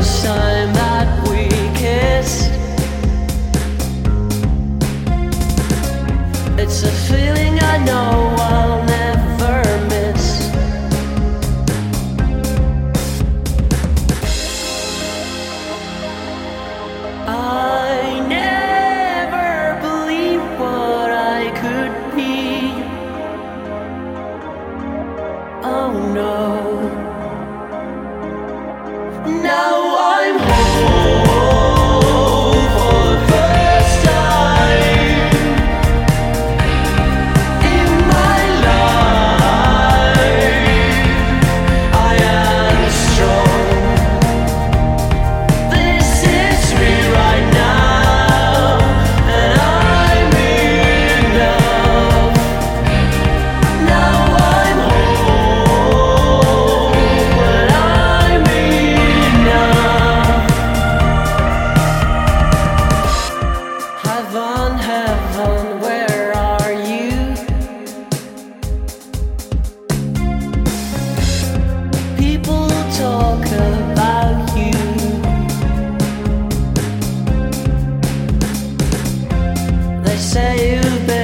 first time that we kissed. It's a feeling I know I'll never miss. I never believed what I could be. Oh no. No. heaven, where are you? People talk about you. They say you've been.